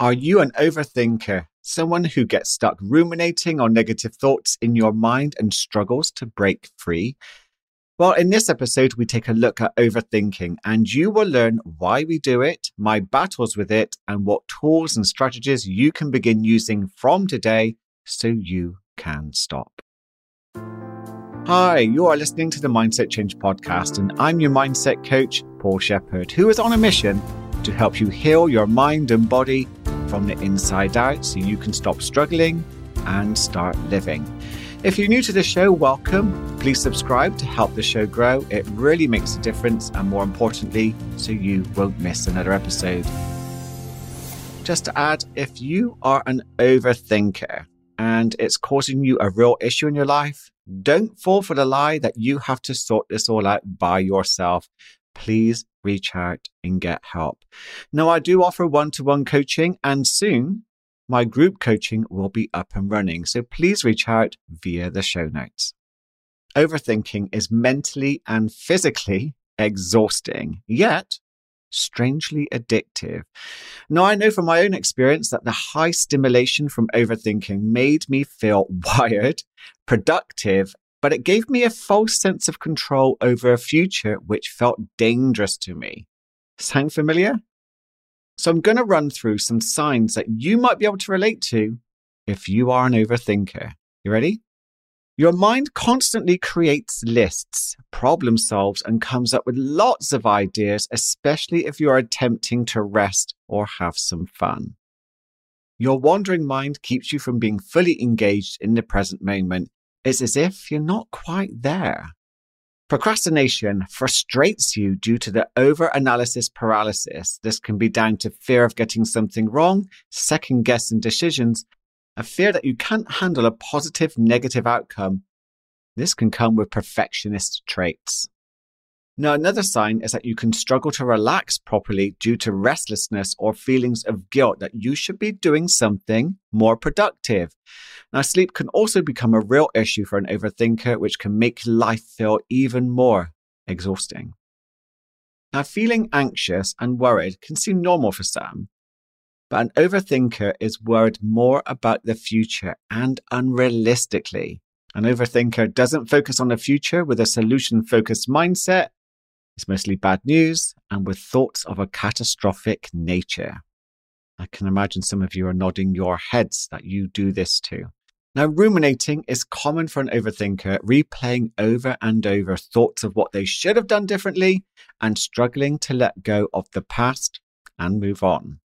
Are you an overthinker? Someone who gets stuck ruminating on negative thoughts in your mind and struggles to break free? Well, in this episode, we take a look at overthinking and you will learn why we do it, my battles with it, and what tools and strategies you can begin using from today so you can stop. Hi, you are listening to the Mindset Change podcast, and I'm your mindset coach, Paul Shepard, who is on a mission to help you heal your mind and body from the inside out so you can stop struggling and start living. If you're new to the show, welcome. Please subscribe to help the show grow. It really makes a difference, and more importantly, so you won't miss another episode. Just to add, if you are an overthinker and it's causing you a real issue in your life, don't fall for the lie that you have to sort this all out by yourself. Please reach out and get help. Now, I do offer one to one coaching, and soon my group coaching will be up and running. So please reach out via the show notes. Overthinking is mentally and physically exhausting, yet strangely addictive. Now, I know from my own experience that the high stimulation from overthinking made me feel wired, productive, but it gave me a false sense of control over a future which felt dangerous to me. Sound familiar? So I'm going to run through some signs that you might be able to relate to if you are an overthinker. You ready? Your mind constantly creates lists, problem solves, and comes up with lots of ideas, especially if you are attempting to rest or have some fun. Your wandering mind keeps you from being fully engaged in the present moment it's as if you're not quite there. Procrastination frustrates you due to the over analysis paralysis. This can be down to fear of getting something wrong, second guessing decisions, a fear that you can't handle a positive negative outcome. This can come with perfectionist traits. Now, another sign is that you can struggle to relax properly due to restlessness or feelings of guilt that you should be doing something more productive. Now, sleep can also become a real issue for an overthinker, which can make life feel even more exhausting. Now, feeling anxious and worried can seem normal for some, but an overthinker is worried more about the future and unrealistically. An overthinker doesn't focus on the future with a solution focused mindset it's mostly bad news and with thoughts of a catastrophic nature. I can imagine some of you are nodding your heads that you do this too. Now, ruminating is common for an overthinker, replaying over and over thoughts of what they should have done differently and struggling to let go of the past and move on.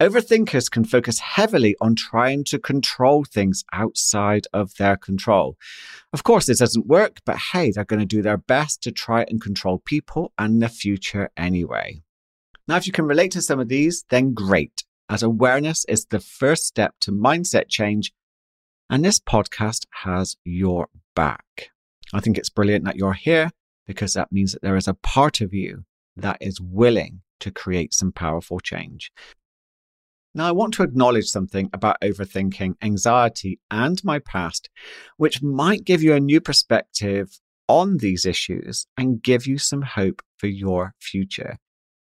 Overthinkers can focus heavily on trying to control things outside of their control. Of course, this doesn't work, but hey, they're going to do their best to try and control people and the future anyway. Now, if you can relate to some of these, then great, as awareness is the first step to mindset change. And this podcast has your back. I think it's brilliant that you're here because that means that there is a part of you that is willing to create some powerful change. Now, I want to acknowledge something about overthinking, anxiety, and my past, which might give you a new perspective on these issues and give you some hope for your future.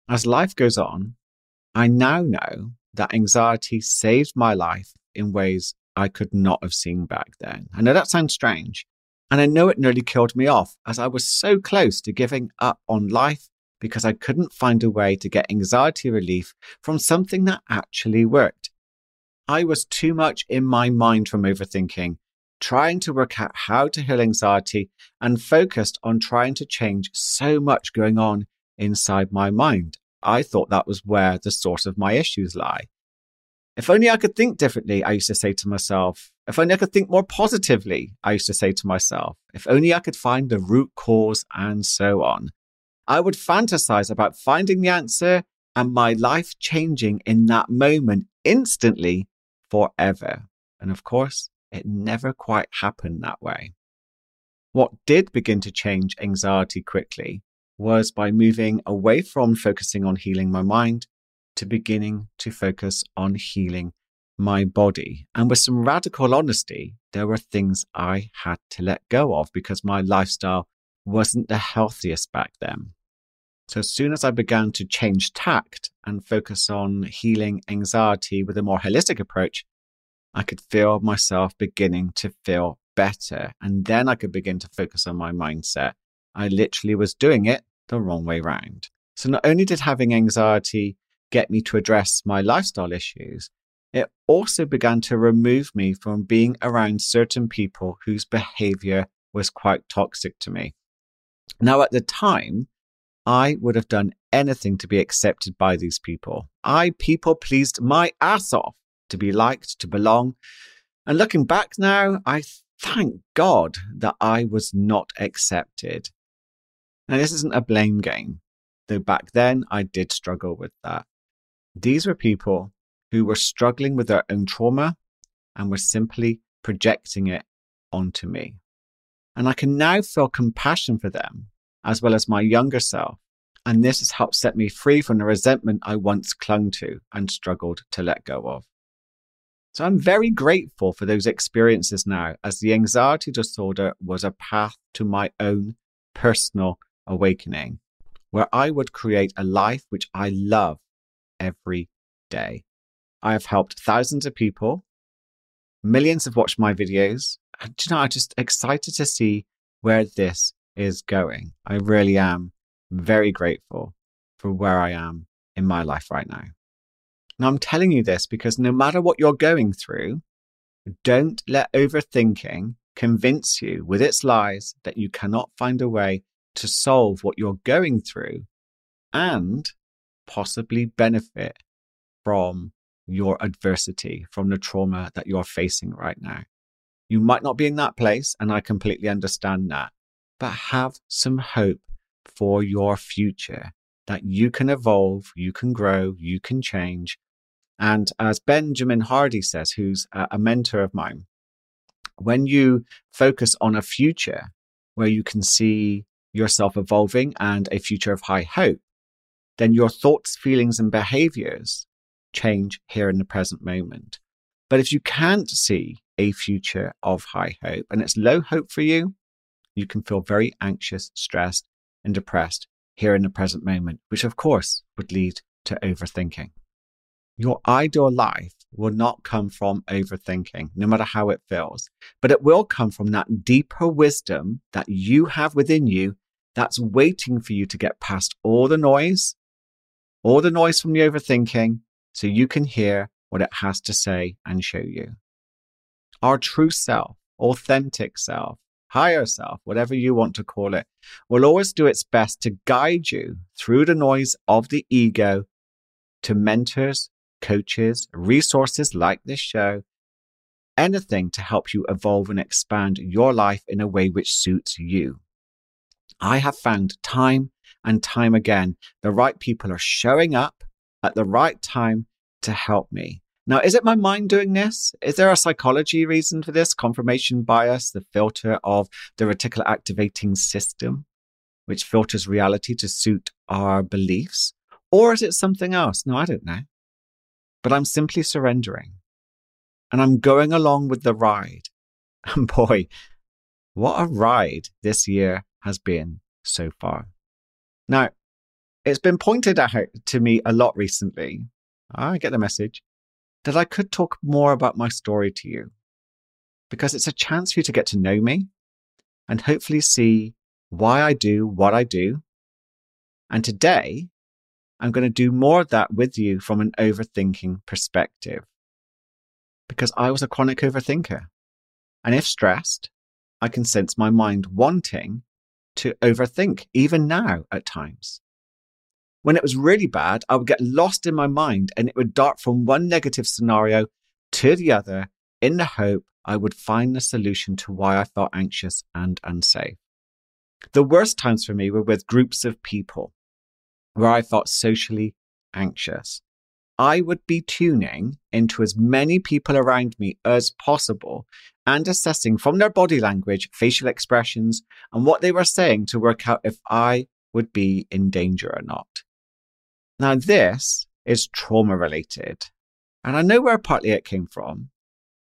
As life goes on, I now know that anxiety saved my life in ways I could not have seen back then. I know that sounds strange, and I know it nearly killed me off as I was so close to giving up on life because I couldn't find a way to get anxiety relief from something that actually worked. I was too much in my mind from overthinking, trying to work out how to heal anxiety, and focused on trying to change so much going on inside my mind. I thought that was where the source of my issues lie. If only I could think differently, I used to say to myself. If only I could think more positively, I used to say to myself. If only I could find the root cause, and so on. I would fantasize about finding the answer and my life changing in that moment instantly forever. And of course, it never quite happened that way. What did begin to change anxiety quickly was by moving away from focusing on healing my mind to beginning to focus on healing my body. And with some radical honesty, there were things I had to let go of because my lifestyle wasn't the healthiest back then. So, as soon as I began to change tact and focus on healing anxiety with a more holistic approach, I could feel myself beginning to feel better. And then I could begin to focus on my mindset. I literally was doing it the wrong way round. So, not only did having anxiety get me to address my lifestyle issues, it also began to remove me from being around certain people whose behavior was quite toxic to me. Now, at the time, I would have done anything to be accepted by these people. I people pleased my ass off to be liked, to belong. And looking back now, I thank God that I was not accepted. Now, this isn't a blame game, though back then I did struggle with that. These were people who were struggling with their own trauma and were simply projecting it onto me. And I can now feel compassion for them as well as my younger self. And this has helped set me free from the resentment I once clung to and struggled to let go of. So I'm very grateful for those experiences now, as the anxiety disorder was a path to my own personal awakening, where I would create a life which I love every day. I have helped thousands of people. Millions have watched my videos. And, you know, I'm just excited to see where this is going. I really am very grateful for where I am in my life right now. Now, I'm telling you this because no matter what you're going through, don't let overthinking convince you with its lies that you cannot find a way to solve what you're going through and possibly benefit from your adversity, from the trauma that you're facing right now. You might not be in that place, and I completely understand that, but have some hope for your future that you can evolve, you can grow, you can change, and as Benjamin Hardy says, who's a mentor of mine, when you focus on a future where you can see yourself evolving and a future of high hope, then your thoughts, feelings, and behaviors change here in the present moment. But if you can't see a future of high hope and it's low hope for you, you can feel very anxious, stressed, and depressed here in the present moment, which of course would lead to overthinking. Your ideal life will not come from overthinking, no matter how it feels, but it will come from that deeper wisdom that you have within you that's waiting for you to get past all the noise, all the noise from the overthinking, so you can hear what it has to say and show you. Our true self, authentic self, higher self, whatever you want to call it, will always do its best to guide you through the noise of the ego to mentors, coaches, resources like this show, anything to help you evolve and expand your life in a way which suits you. I have found time and time again the right people are showing up at the right time to help me. Now, is it my mind doing this? Is there a psychology reason for this? Confirmation bias, the filter of the reticular activating system, which filters reality to suit our beliefs? Or is it something else? No, I don't know but I'm simply surrendering. And I'm going along with the ride. And boy, what a ride this year has been so far. Now, it's been pointed out to me a lot recently. I get the message that I could talk more about my story to you because it's a chance for you to get to know me and hopefully see why I do what I do. And today, I'm going to do more of that with you from an overthinking perspective. Because I was a chronic overthinker. And if stressed, I can sense my mind wanting to overthink, even now at times. When it was really bad, I would get lost in my mind and it would dart from one negative scenario to the other in the hope I would find the solution to why I felt anxious and unsafe. The worst times for me were with groups of people where I felt socially anxious. I would be tuning into as many people around me as possible and assessing from their body language, facial expressions, and what they were saying to work out if I would be in danger or not. Now, this is trauma related, and I know where partly it came from,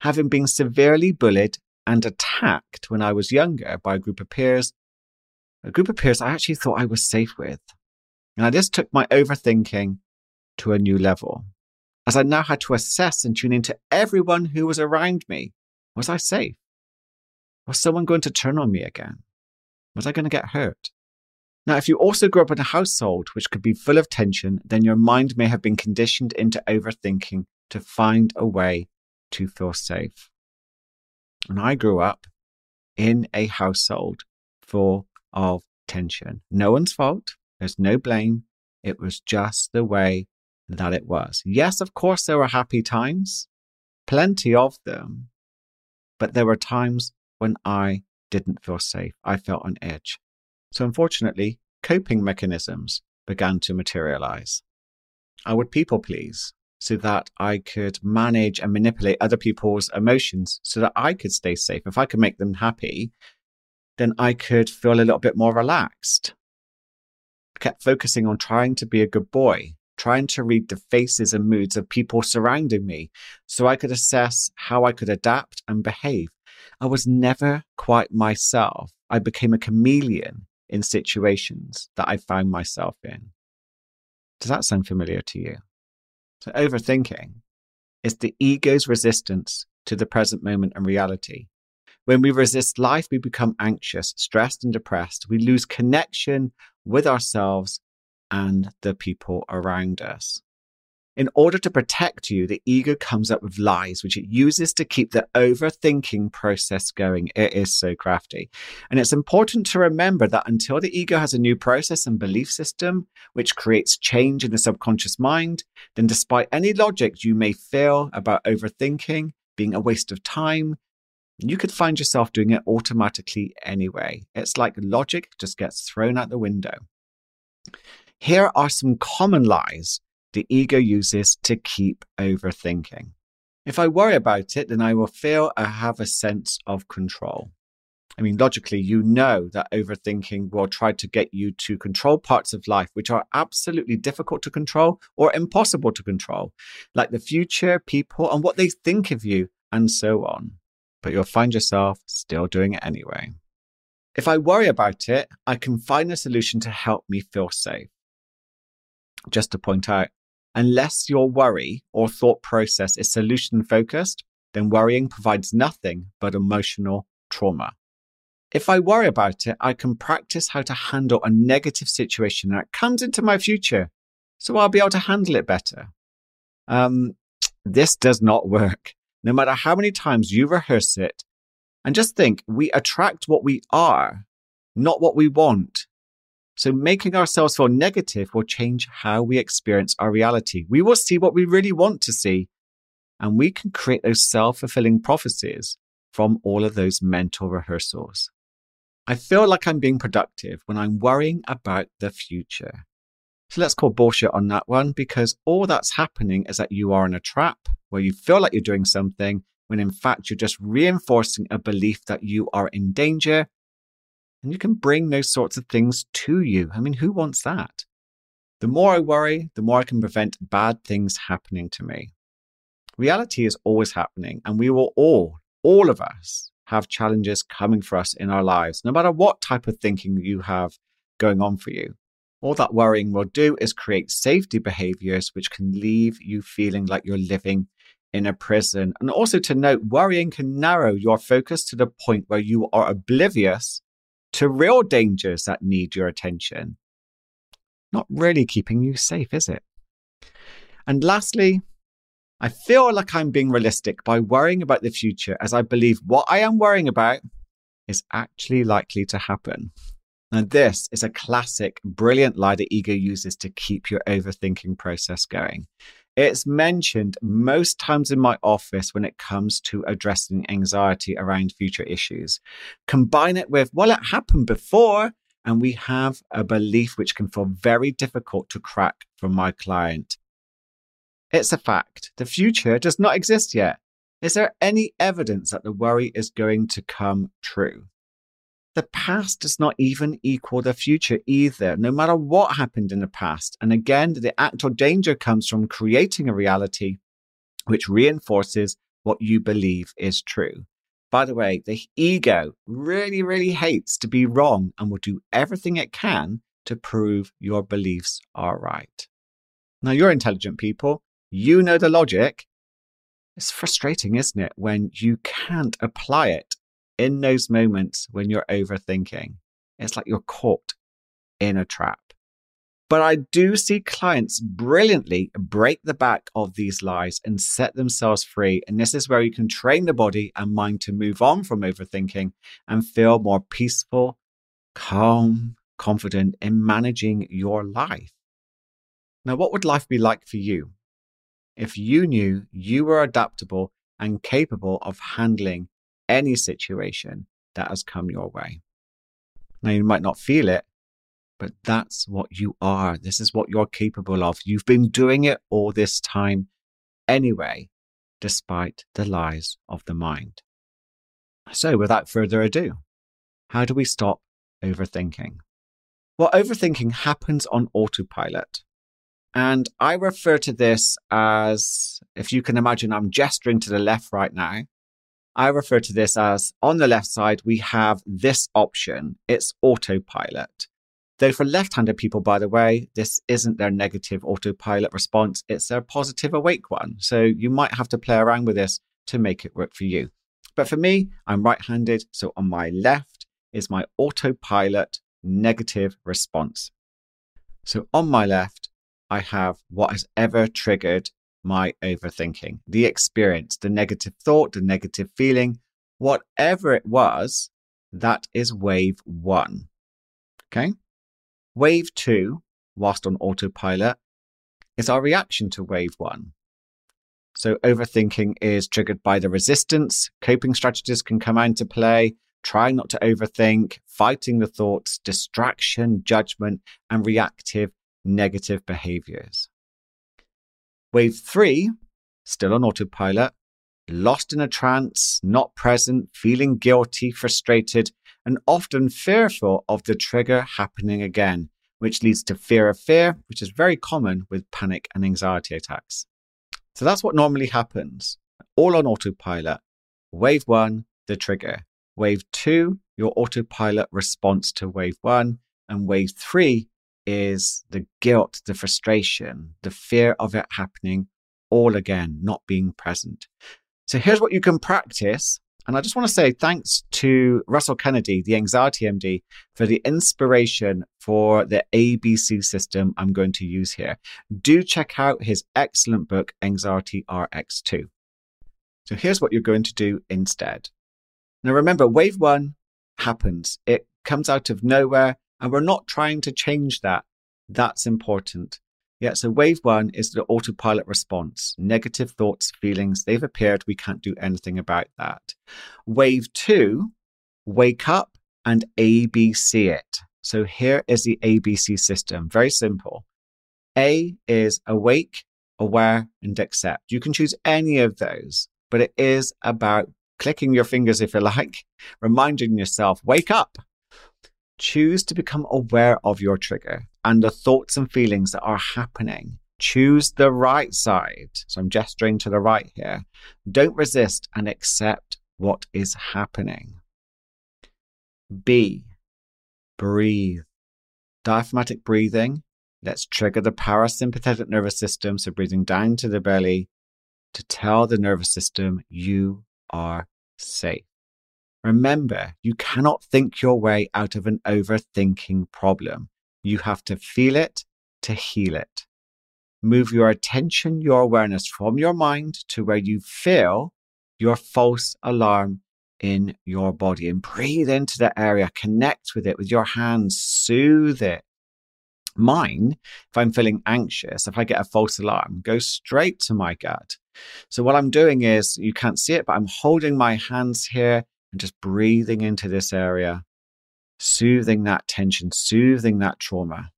having been severely bullied and attacked when I was younger by a group of peers, a group of peers I actually thought I was safe with. Now, this took my overthinking to a new level, as I now had to assess and tune into everyone who was around me. Was I safe? Was someone going to turn on me again? Was I going to get hurt? Now, if you also grew up in a household which could be full of tension, then your mind may have been conditioned into overthinking to find a way to feel safe. And I grew up in a household full of tension. No one's fault. There's no blame. It was just the way that it was. Yes, of course, there were happy times, plenty of them, but there were times when I didn't feel safe. I felt on edge. So, unfortunately, coping mechanisms began to materialize. I would people please so that I could manage and manipulate other people's emotions so that I could stay safe. If I could make them happy, then I could feel a little bit more relaxed. I kept focusing on trying to be a good boy, trying to read the faces and moods of people surrounding me so I could assess how I could adapt and behave. I was never quite myself. I became a chameleon in situations that I found myself in. Does that sound familiar to you? So, overthinking is the ego's resistance to the present moment and reality. When we resist life, we become anxious, stressed, and depressed. We lose connection with ourselves and the people around us. In order to protect you, the ego comes up with lies, which it uses to keep the overthinking process going. It is so crafty. And it's important to remember that until the ego has a new process and belief system, which creates change in the subconscious mind, then despite any logic you may feel about overthinking being a waste of time, you could find yourself doing it automatically anyway. It's like logic just gets thrown out the window. Here are some common lies the ego uses to keep overthinking. If I worry about it, then I will feel I have a sense of control. I mean, logically, you know that overthinking will try to get you to control parts of life which are absolutely difficult to control or impossible to control, like the future, people, and what they think of you, and so on. But you'll find yourself still doing it anyway. If I worry about it, I can find a solution to help me feel safe. Just to point out, Unless your worry or thought process is solution focused, then worrying provides nothing but emotional trauma. If I worry about it, I can practice how to handle a negative situation that comes into my future, so I'll be able to handle it better. Um, this does not work. No matter how many times you rehearse it, and just think we attract what we are, not what we want. So making ourselves feel negative will change how we experience our reality. We will see what we really want to see, and we can create those self fulfilling prophecies from all of those mental rehearsals. I feel like I'm being productive when I'm worrying about the future. So let's call bullshit on that one because all that's happening is that you are in a trap where you feel like you're doing something when in fact you're just reinforcing a belief that you are in danger and you can bring those sorts of things to you. I mean, who wants that? The more I worry, the more I can prevent bad things happening to me. Reality is always happening, and we will all, all of us, have challenges coming for us in our lives, no matter what type of thinking you have going on for you. All that worrying will do is create safety behaviors which can leave you feeling like you're living in a prison. And also to note, worrying can narrow your focus to the point where you are oblivious to real dangers that need your attention. Not really keeping you safe, is it? And lastly, I feel like I'm being realistic by worrying about the future as I believe what I am worrying about is actually likely to happen. Now, this is a classic, brilliant lie the ego uses to keep your overthinking process going. It's mentioned most times in my office when it comes to addressing anxiety around future issues. Combine it with, well, it happened before, and we have a belief which can feel very difficult to crack from my client. It's a fact. The future does not exist yet. Is there any evidence that the worry is going to come true? The past does not even equal the future either, no matter what happened in the past. And again, the actual danger comes from creating a reality which reinforces what you believe is true. By the way, the ego really, really hates to be wrong and will do everything it can to prove your beliefs are right. Now, you're intelligent people. You know the logic. It's frustrating, isn't it, when you can't apply it in those moments when you're overthinking? It's like you're caught in a trap. But I do see clients brilliantly break the back of these lies and set themselves free. And this is where you can train the body and mind to move on from overthinking and feel more peaceful, calm, confident in managing your life. Now, what would life be like for you if you knew you were adaptable and capable of handling any situation that has come your way? Now, you might not feel it, but that's what you are. This is what you're capable of. You've been doing it all this time anyway, despite the lies of the mind. So, without further ado, how do we stop overthinking? Well, overthinking happens on autopilot. And I refer to this as, if you can imagine, I'm gesturing to the left right now. I refer to this as on the left side, we have this option. It's autopilot. Though for left handed people, by the way, this isn't their negative autopilot response, it's their positive awake one. So you might have to play around with this to make it work for you. But for me, I'm right handed. So on my left is my autopilot negative response. So on my left, I have what has ever triggered my overthinking, the experience, the negative thought, the negative feeling, whatever it was, that is wave one. Okay. Wave two, whilst on autopilot, is our reaction to wave one. So overthinking is triggered by the resistance. Coping strategies can come into play. Trying not to overthink, fighting the thoughts, distraction, judgment, and reactive negative behaviors. Wave three, still on autopilot, lost in a trance, not present, feeling guilty, frustrated, and often fearful of the trigger happening again, which leads to fear of fear, which is very common with panic and anxiety attacks. So that's what normally happens, all on autopilot. Wave one, the trigger. Wave two, your autopilot response to wave one. And wave three is the guilt, the frustration, the fear of it happening all again, not being present. So here's what you can practice and I just want to say thanks to Russell Kennedy, the anxiety MD, for the inspiration for the ABC system I'm going to use here. Do check out his excellent book, Anxiety RX2. So here's what you're going to do instead. Now remember, wave one happens. It comes out of nowhere, and we're not trying to change that. That's important. Yeah, so wave one is the autopilot response. Negative thoughts, feelings, they've appeared. We can't do anything about that. Wave two, wake up and ABC it. So here is the ABC system. Very simple. A is awake, aware, and accept. You can choose any of those, but it is about clicking your fingers, if you like, reminding yourself, wake up. Choose to become aware of your trigger and the thoughts and feelings that are happening. Choose the right side. So I'm gesturing to the right here. Don't resist and accept what is happening. B, breathe. Diaphragmatic breathing. Let's trigger the parasympathetic nervous system. So breathing down to the belly to tell the nervous system you are safe. Remember, you cannot think your way out of an overthinking problem. You have to feel it to heal it. Move your attention, your awareness from your mind to where you feel your false alarm in your body and breathe into the area, connect with it with your hands, soothe it. Mine, if I'm feeling anxious, if I get a false alarm, go straight to my gut. So, what I'm doing is you can't see it, but I'm holding my hands here and just breathing into this area soothing that tension, soothing that trauma.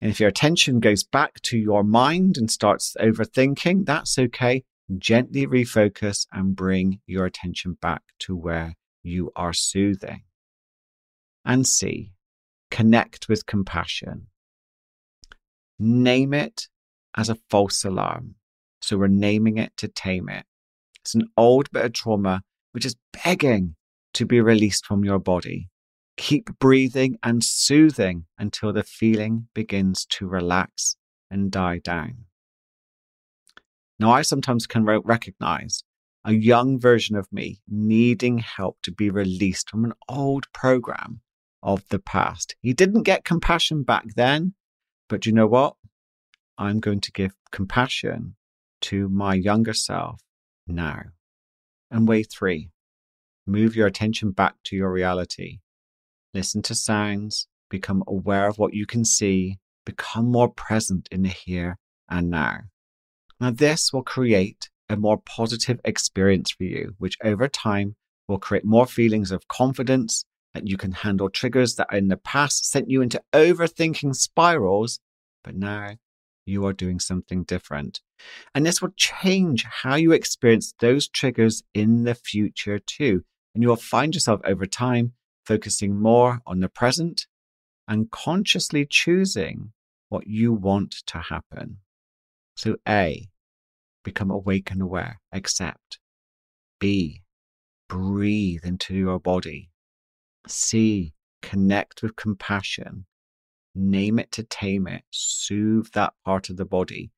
And if your attention goes back to your mind and starts overthinking, that's okay. Gently refocus and bring your attention back to where you are soothing. And see, connect with compassion. Name it as a false alarm. So we're naming it to tame it. It's an old bit of trauma which is begging to be released from your body. Keep breathing and soothing until the feeling begins to relax and die down. Now, I sometimes can recognize a young version of me needing help to be released from an old program of the past. He didn't get compassion back then, but you know what? I'm going to give compassion to my younger self now. And wave three, move your attention back to your reality. Listen to sounds, become aware of what you can see, become more present in the here and now. Now, this will create a more positive experience for you, which over time will create more feelings of confidence that you can handle triggers that in the past sent you into overthinking spirals, but now you are doing something different. And this will change how you experience those triggers in the future too. And you will find yourself over time focusing more on the present and consciously choosing what you want to happen. So, A, become awake and aware, accept. B, breathe into your body. C, connect with compassion. Name it to tame it, soothe that part of the body,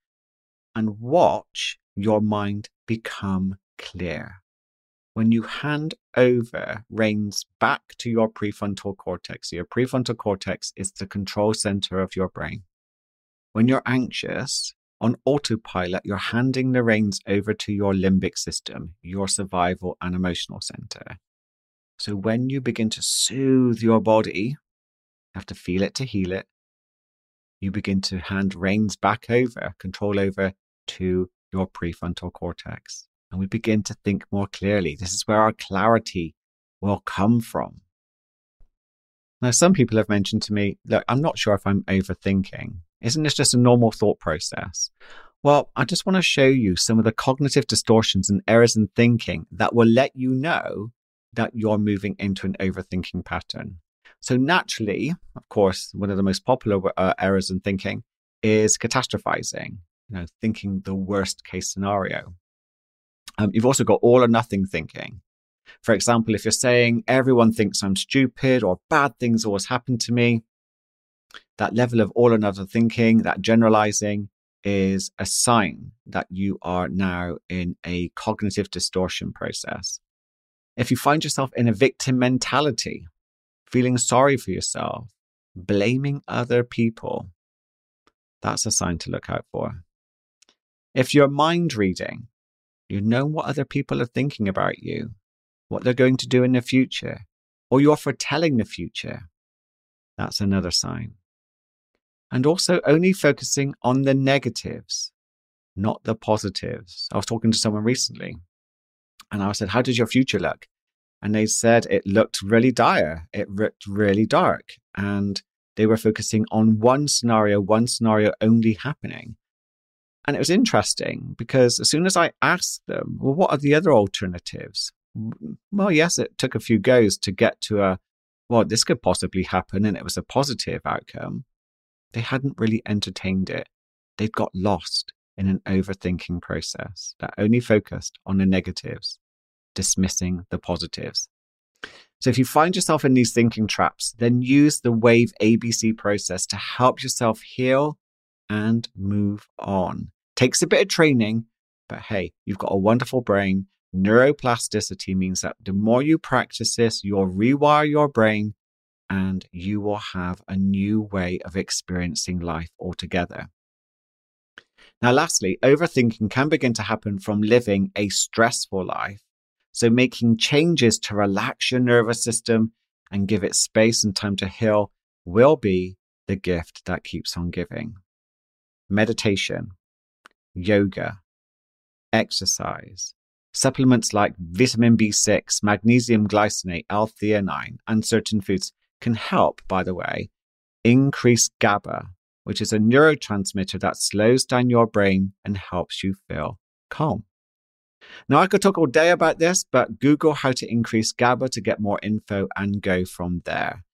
and watch your mind become clear when you hand over reins back to your prefrontal cortex. Your prefrontal cortex is the control center of your brain. When you're anxious, on autopilot, you're handing the reins over to your limbic system, your survival and emotional center. So when you begin to soothe your body, you have to feel it to heal it. You begin to hand reins back over, control over to your prefrontal cortex and we begin to think more clearly. This is where our clarity will come from. Now, some people have mentioned to me, look, I'm not sure if I'm overthinking. Isn't this just a normal thought process? Well, I just want to show you some of the cognitive distortions and errors in thinking that will let you know that you're moving into an overthinking pattern. So, naturally, of course, one of the most popular uh, errors in thinking is catastrophizing, you know, thinking the worst case scenario. Um, you've also got all or nothing thinking. For example, if you're saying everyone thinks I'm stupid or bad things always happen to me, that level of all or nothing thinking, that generalizing, is a sign that you are now in a cognitive distortion process. If you find yourself in a victim mentality, feeling sorry for yourself, blaming other people, that's a sign to look out for. If you're mind reading, you know what other people are thinking about you, what they're going to do in the future, or you're foretelling the future. That's another sign. And also only focusing on the negatives, not the positives. I was talking to someone recently and I said, How does your future look? And they said it looked really dire. It looked really dark. And they were focusing on one scenario, one scenario only happening. And it was interesting because as soon as I asked them, well, what are the other alternatives? Well, yes, it took a few goes to get to a, well, this could possibly happen, and it was a positive outcome. They hadn't really entertained it. They'd got lost in an overthinking process that only focused on the negatives, dismissing the positives. So if you find yourself in these thinking traps, then use the WAVE ABC process to help yourself heal and move on. Takes a bit of training, but hey, you've got a wonderful brain. Neuroplasticity means that the more you practice this, you'll rewire your brain and you will have a new way of experiencing life altogether. Now, lastly, overthinking can begin to happen from living a stressful life. So, making changes to relax your nervous system and give it space and time to heal will be the gift that keeps on giving meditation, yoga, exercise, supplements like vitamin B6, magnesium glycinate, L-theanine, and certain foods can help, by the way, increase GABA, which is a neurotransmitter that slows down your brain and helps you feel calm. Now, I could talk all day about this, but Google how to increase GABA to get more info and go from there.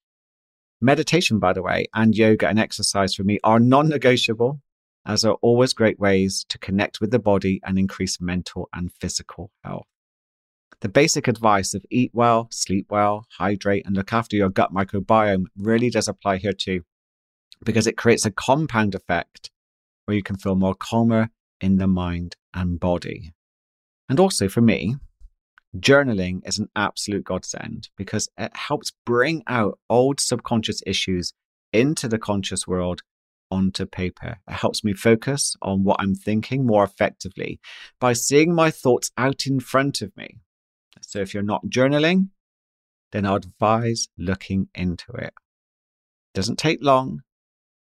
Meditation, by the way, and yoga and exercise for me are non negotiable as are always great ways to connect with the body and increase mental and physical health. The basic advice of eat well, sleep well, hydrate, and look after your gut microbiome really does apply here too, because it creates a compound effect where you can feel more calmer in the mind and body. And also for me, journaling is an absolute godsend because it helps bring out old subconscious issues into the conscious world onto paper. It helps me focus on what I'm thinking more effectively by seeing my thoughts out in front of me. So if you're not journaling, then I'd advise looking into it. Doesn't take long.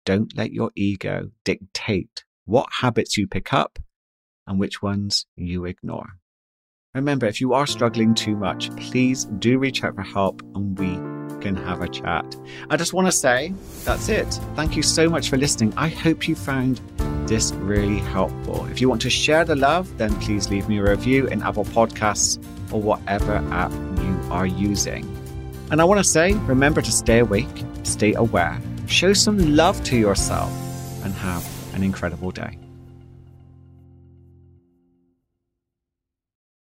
Don't let your ego dictate what habits you pick up and which ones you ignore. Remember, if you are struggling too much, please do reach out for help and we can have a chat. I just want to say that's it. Thank you so much for listening. I hope you found this really helpful. If you want to share the love, then please leave me a review in Apple Podcasts or whatever app you are using. And I want to say remember to stay awake, stay aware, show some love to yourself, and have an incredible day.